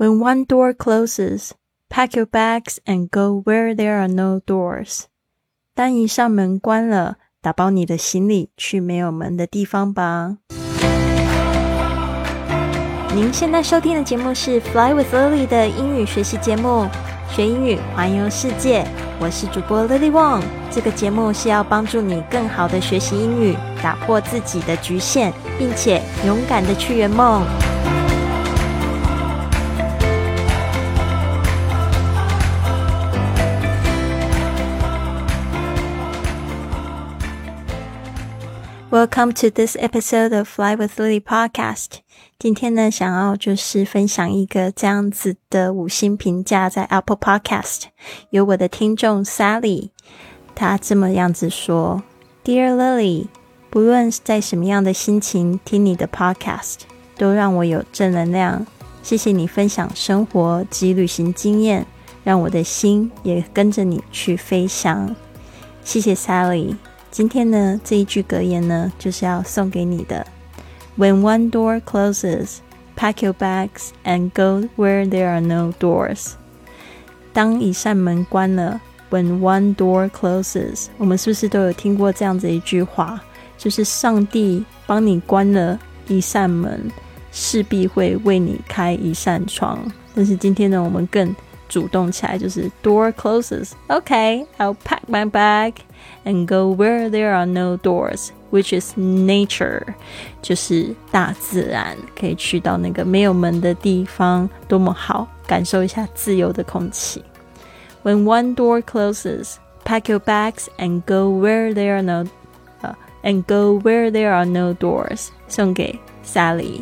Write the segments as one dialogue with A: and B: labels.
A: When one door closes, pack your bags and go where there are no doors. 当一扇门关了，打包你的行李去没有门的地方吧。您现在收听的节目是《Fly with Lily》的英语学习节目，学英语环游世界。我是主播 Lily Wong。这个节目是要帮助你更好的学习英语，打破自己的局限，并且勇敢的去圆梦。Welcome to this episode of Fly with Lily podcast。今天呢，想要就是分享一个这样子的五星评价，在 Apple Podcast 有我的听众 Sally，她这么样子说：“Dear Lily，不论在什么样的心情听你的 podcast，都让我有正能量。谢谢你分享生活及旅行经验，让我的心也跟着你去飞翔。谢谢 Sally。”今天呢，这一句格言呢，就是要送给你的。When one door closes, pack your bags and go where there are no doors。当一扇门关了，When one door closes，我们是不是都有听过这样子一句话？就是上帝帮你关了一扇门，势必会为你开一扇窗。但是今天呢，我们更主动起来，就是 door closes。OK，I'll pack my bag。and go where there are no doors, which is nature，就是大自然，可以去到那个没有门的地方，多么好，感受一下自由的空气。When one door closes, pack your bags and go where there are no, uh, and go where there are no doors。送给 Sally。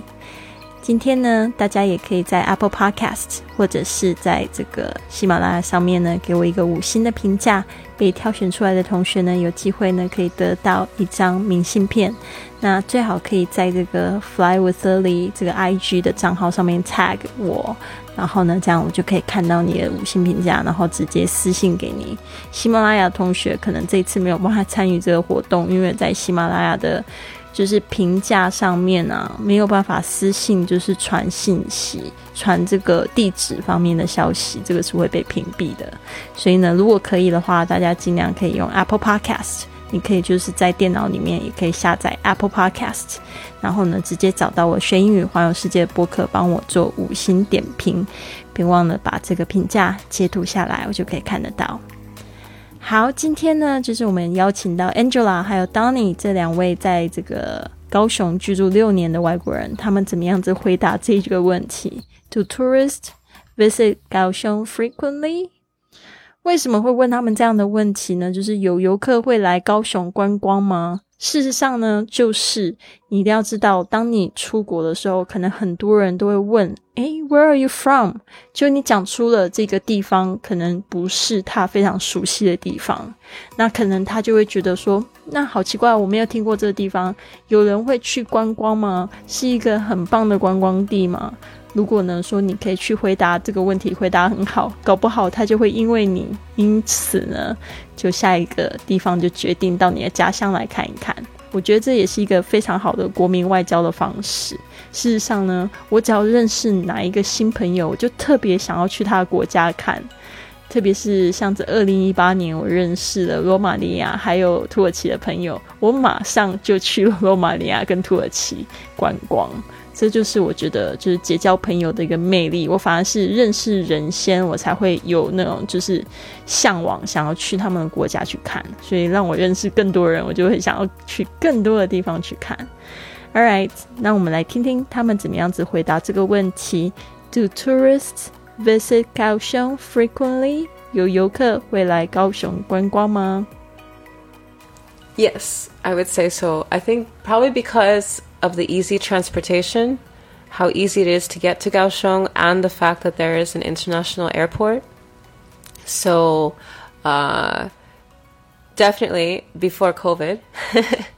A: 今天呢，大家也可以在 Apple Podcast 或者是在这个喜马拉雅上面呢，给我一个五星的评价。被挑选出来的同学呢，有机会呢可以得到一张明信片。那最好可以在这个 Fly with Lily 这个 IG 的账号上面 tag 我，然后呢，这样我就可以看到你的五星评价，然后直接私信给你。喜马拉雅同学可能这次没有办法参与这个活动，因为在喜马拉雅的。就是评价上面啊，没有办法私信，就是传信息、传这个地址方面的消息，这个是会被屏蔽的。所以呢，如果可以的话，大家尽量可以用 Apple Podcast，你可以就是在电脑里面也可以下载 Apple Podcast，然后呢，直接找到我学英语环游世界的播客，帮我做五星点评，别忘了把这个评价截图下来，我就可以看得到。好，今天呢，就是我们邀请到 Angela 还有 Donny 这两位在这个高雄居住六年的外国人，他们怎么样子回答这个问题？Do tourists visit 高雄 frequently？为什么会问他们这样的问题呢？就是有游客会来高雄观光吗？事实上呢，就是你一定要知道，当你出国的时候，可能很多人都会问：“诶 w h e r e are you from？” 就你讲出了这个地方，可能不是他非常熟悉的地方，那可能他就会觉得说：“那好奇怪，我没有听过这个地方，有人会去观光吗？是一个很棒的观光地吗？”如果呢说你可以去回答这个问题，回答很好，搞不好他就会因为你，因此呢，就下一个地方就决定到你的家乡来看一看。我觉得这也是一个非常好的国民外交的方式。事实上呢，我只要认识哪一个新朋友，我就特别想要去他的国家看。特别是像这二零一八年，我认识了罗马尼亚还有土耳其的朋友，我马上就去了罗马尼亚跟土耳其观光。这就是我觉得就是结交朋友的一个魅力。我反而是认识人先，我才会有那种就是向往，想要去他们的国家去看。所以让我认识更多人，我就会想要去更多的地方去看。All right，那我们来听听他们怎么样子回答这个问题：Do tourists visit 高雄 frequently？有游客会来高雄观光吗？
B: Yes, I would say so. I think probably because of the easy transportation, how easy it is to get to Kaohsiung, and the fact that there is an international airport. So, uh, definitely before COVID,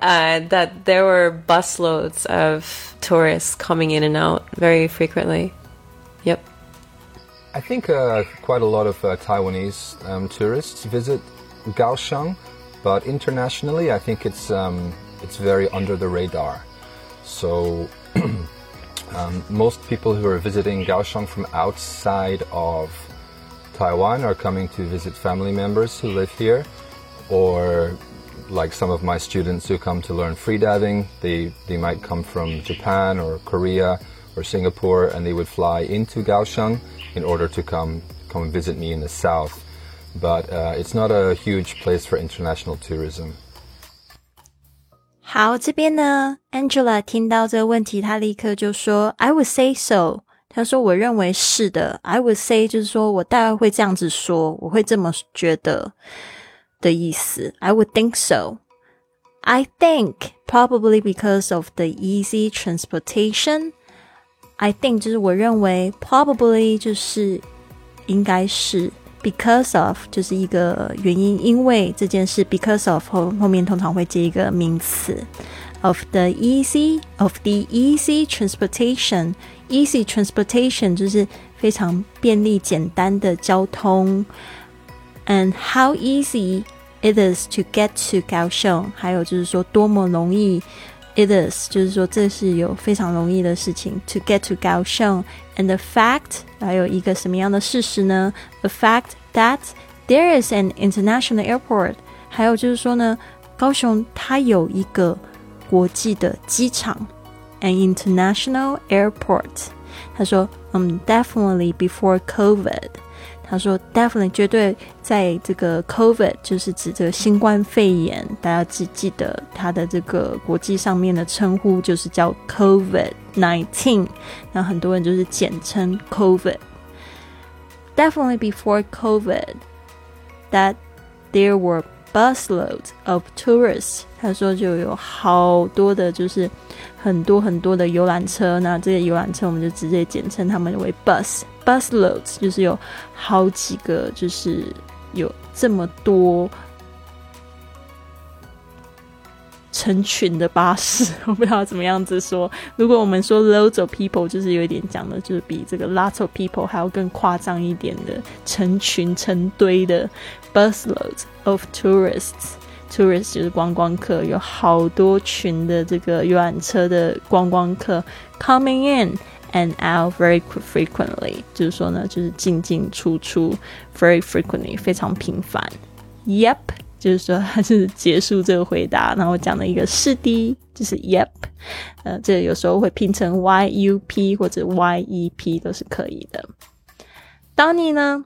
B: uh, that there were busloads of tourists coming in and out very frequently. Yep.
C: I think uh, quite a lot of uh, Taiwanese um, tourists visit Kaohsiung, but internationally, I think it's um, it's very under the radar. So Um, most people who are visiting Kaohsiung from outside of Taiwan are coming to visit family members who live here, or like some of my students who come to learn freediving, they, they might come from Japan or Korea or Singapore and they would fly into Kaohsiung in order to come, come and visit me in the south. But uh, it's not a huge place for international tourism.
A: 好，这边呢，Angela 听到这个问题，她立刻就说：“I would say so。”她说：“我认为是的。”I would say 就是说我大概会这样子说，我会这么觉得的意思。I would think so. I think probably because of the easy transportation. I think 就是我认为，probably 就是应该是。because of 就是一个原因，因为这件事，because of 后后面通常会接一个名词，of the easy of the easy transportation。easy transportation 就是非常便利简单的交通，and how easy it is to get to 高雄，还有就是说多么容易。It is，就是说这是有非常容易的事情，to get to 高雄。And the fact，还有一个什么样的事实呢？The fact that there is an international airport，还有就是说呢，高雄它有一个国际的机场，an international airport。他说，嗯，definitely before COVID。 他说，definitely 绝对在这个 COVID 就是指这个新冠肺炎，大家记记得它的这个国际上面的称呼就是叫 COVID nineteen，那很多人就是简称 COVID。Definitely before COVID, that there were busloads of tourists。他说就有好多的，就是很多很多的游览车。那这些游览车我们就直接简称他们为 bus。Busloads 就是有好几个，就是有这么多。成群的巴士，我不知道怎么样子说。如果我们说 loads of people，就是有一点讲的，就是比这个 lots of people 还要更夸张一点的，成群成堆的 busloads of tourists。tourists 就是观光客，有好多群的这个游览车的观光客 coming in and out very frequently，就是说呢，就是进进出出 very frequently，非常频繁。Yep。就是说，他是结束这个回答，然后讲了一个是的，就是 Yep，呃，这有时候会拼成 Y U P 或者 Y E P 都是可以的。Donny 呢，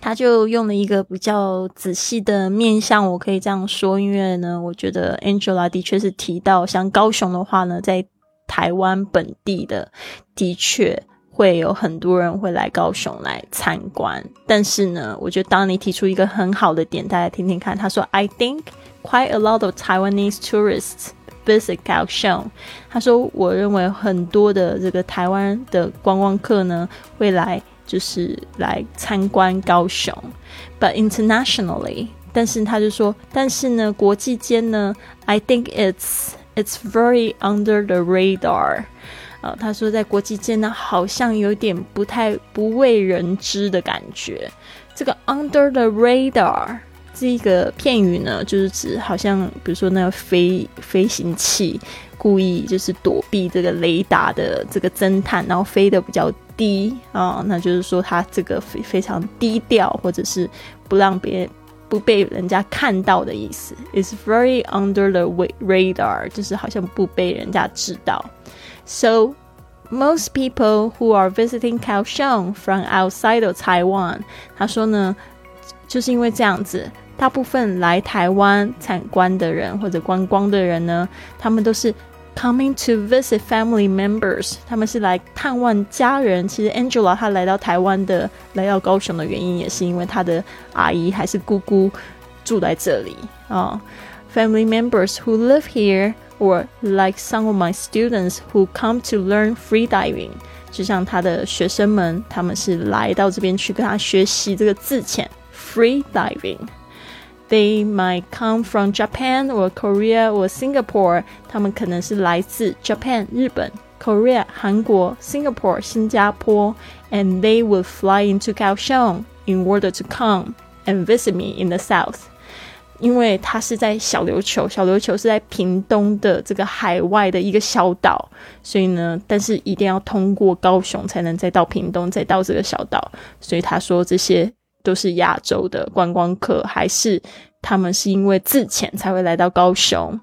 A: 他就用了一个比较仔细的面向，我可以这样说，因为呢，我觉得 Angela 的确是提到像高雄的话呢，在台湾本地的的确。会有很多人会来高雄来参观，但是呢，我觉得当你提出一个很好的点，大家听听看。他说：“I think quite a lot of Taiwanese tourists visit Kaohsiung。”他说：“我认为很多的这个台湾的观光客呢，会来就是来参观高雄。But internationally，但是他就说，但是呢，国际间呢，I think it's it's very under the radar 啊。”他说，在国际间呢，好像有点不太不为人知的感觉。这个 under the radar 这个片语呢，就是指好像比如说那个飞飞行器故意就是躲避这个雷达的这个侦探，然后飞得比较低啊，那就是说他这个非非常低调，或者是不让别人不被人家看到的意思。It's very under the radar，就是好像不被人家知道。So most people who are visiting Kaohsiung from outside of Taiwan，他说呢，就是因为这样子，大部分来台湾参观的人或者观光的人呢，他们都是 coming to visit family members，他们是来探望家人。其实 Angela 她来到台湾的，来到高雄的原因，也是因为她的阿姨还是姑姑住在这里啊。Family members who live here or like some of my students who come to learn free diving，就像他的学生们，他们是来到这边去跟他学习这个自潜 free diving。They might come from Japan or Korea or Singapore，他们可能是来自 Japan 日本、Korea 韩国、Singapore 新加坡，and they will fly into Kaohsiung in order to come and visit me in the south。 因为它是在小琉球，小琉球是在屏东的这个海外的一个小岛，所以呢，但是一定要通过高雄才能再到屏东，再到这个小岛。所以他说这些 都是亚洲的观光客，还是他们是因为自潜才会来到高雄，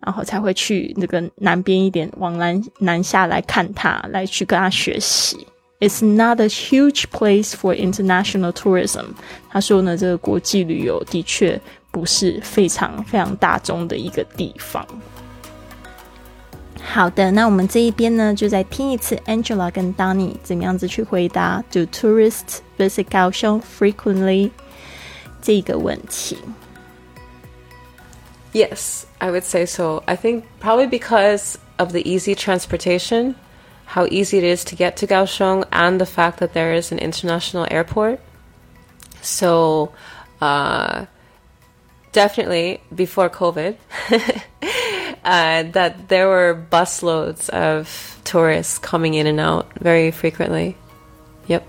A: 然后才会去那个南边一点往南南下来看他，来去跟他学习。It's not a huge place for international tourism。他说呢，这个国际旅游的确。不是非常非常大众的一个地方。好的，那我们这一边呢，就再听一次 Angela 跟 Danny 怎么样子去回答 Do tourists visit Kaohsiung frequently 这个问题。
B: Yes, I would say so. I think probably because of the easy transportation, how easy it is to get to Kaohsiung, and the fact that there is an international airport. So, uh, definitely before COVID, uh, that there were busloads of tourists coming in and out very frequently. Yep.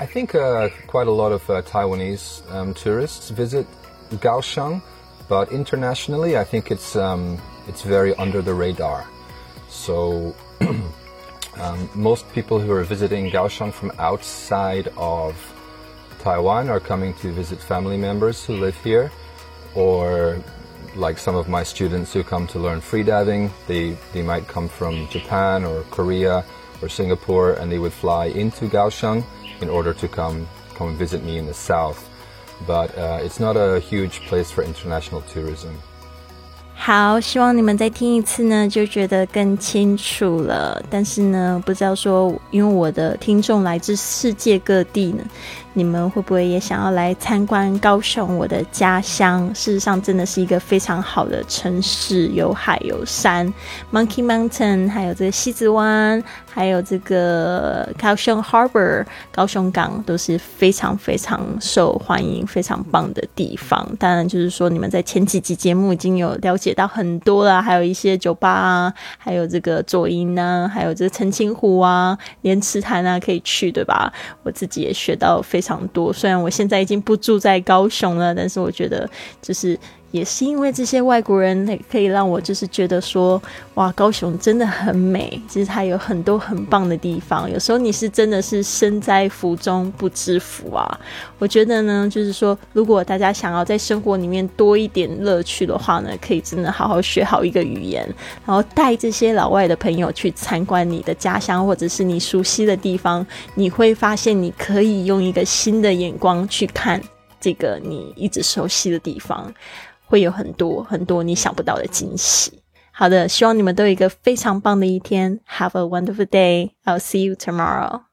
C: I think uh, quite a lot of uh, Taiwanese um, tourists visit Kaohsiung, but internationally, I think it's um, it's very under the radar. So. um, most people who are visiting Kaohsiung from outside of Taiwan are coming to visit family members who live here or like some of my students who come to learn freediving, they, they might come from Japan or Korea or Singapore and they would fly into Kaohsiung in order to come, come visit me in the south. But uh, it's not a huge place for international tourism.
A: 好，希望你们再听一次呢，就觉得更清楚了。但是呢，不知道说，因为我的听众来自世界各地呢，你们会不会也想要来参观高雄，我的家乡？事实上，真的是一个非常好的城市，有海有山，Monkey Mountain，还有这个西子湾，还有这个高雄 Harbor，高雄港都是非常非常受欢迎、非常棒的地方。当然，就是说你们在前几集节目已经有了解。写到很多啦，还有一些酒吧啊，还有这个左营呢，还有这个澄清湖啊，莲池潭啊，可以去，对吧？我自己也学到非常多。虽然我现在已经不住在高雄了，但是我觉得就是。也是因为这些外国人，可以让我就是觉得说，哇，高雄真的很美。其实它有很多很棒的地方。有时候你是真的是身在福中不知福啊。我觉得呢，就是说，如果大家想要在生活里面多一点乐趣的话呢，可以真的好好学好一个语言，然后带这些老外的朋友去参观你的家乡或者是你熟悉的地方，你会发现你可以用一个新的眼光去看这个你一直熟悉的地方。会有很多很多你想不到的惊喜。好的，希望你们都有一个非常棒的一天。Have a wonderful day. I'll see you tomorrow.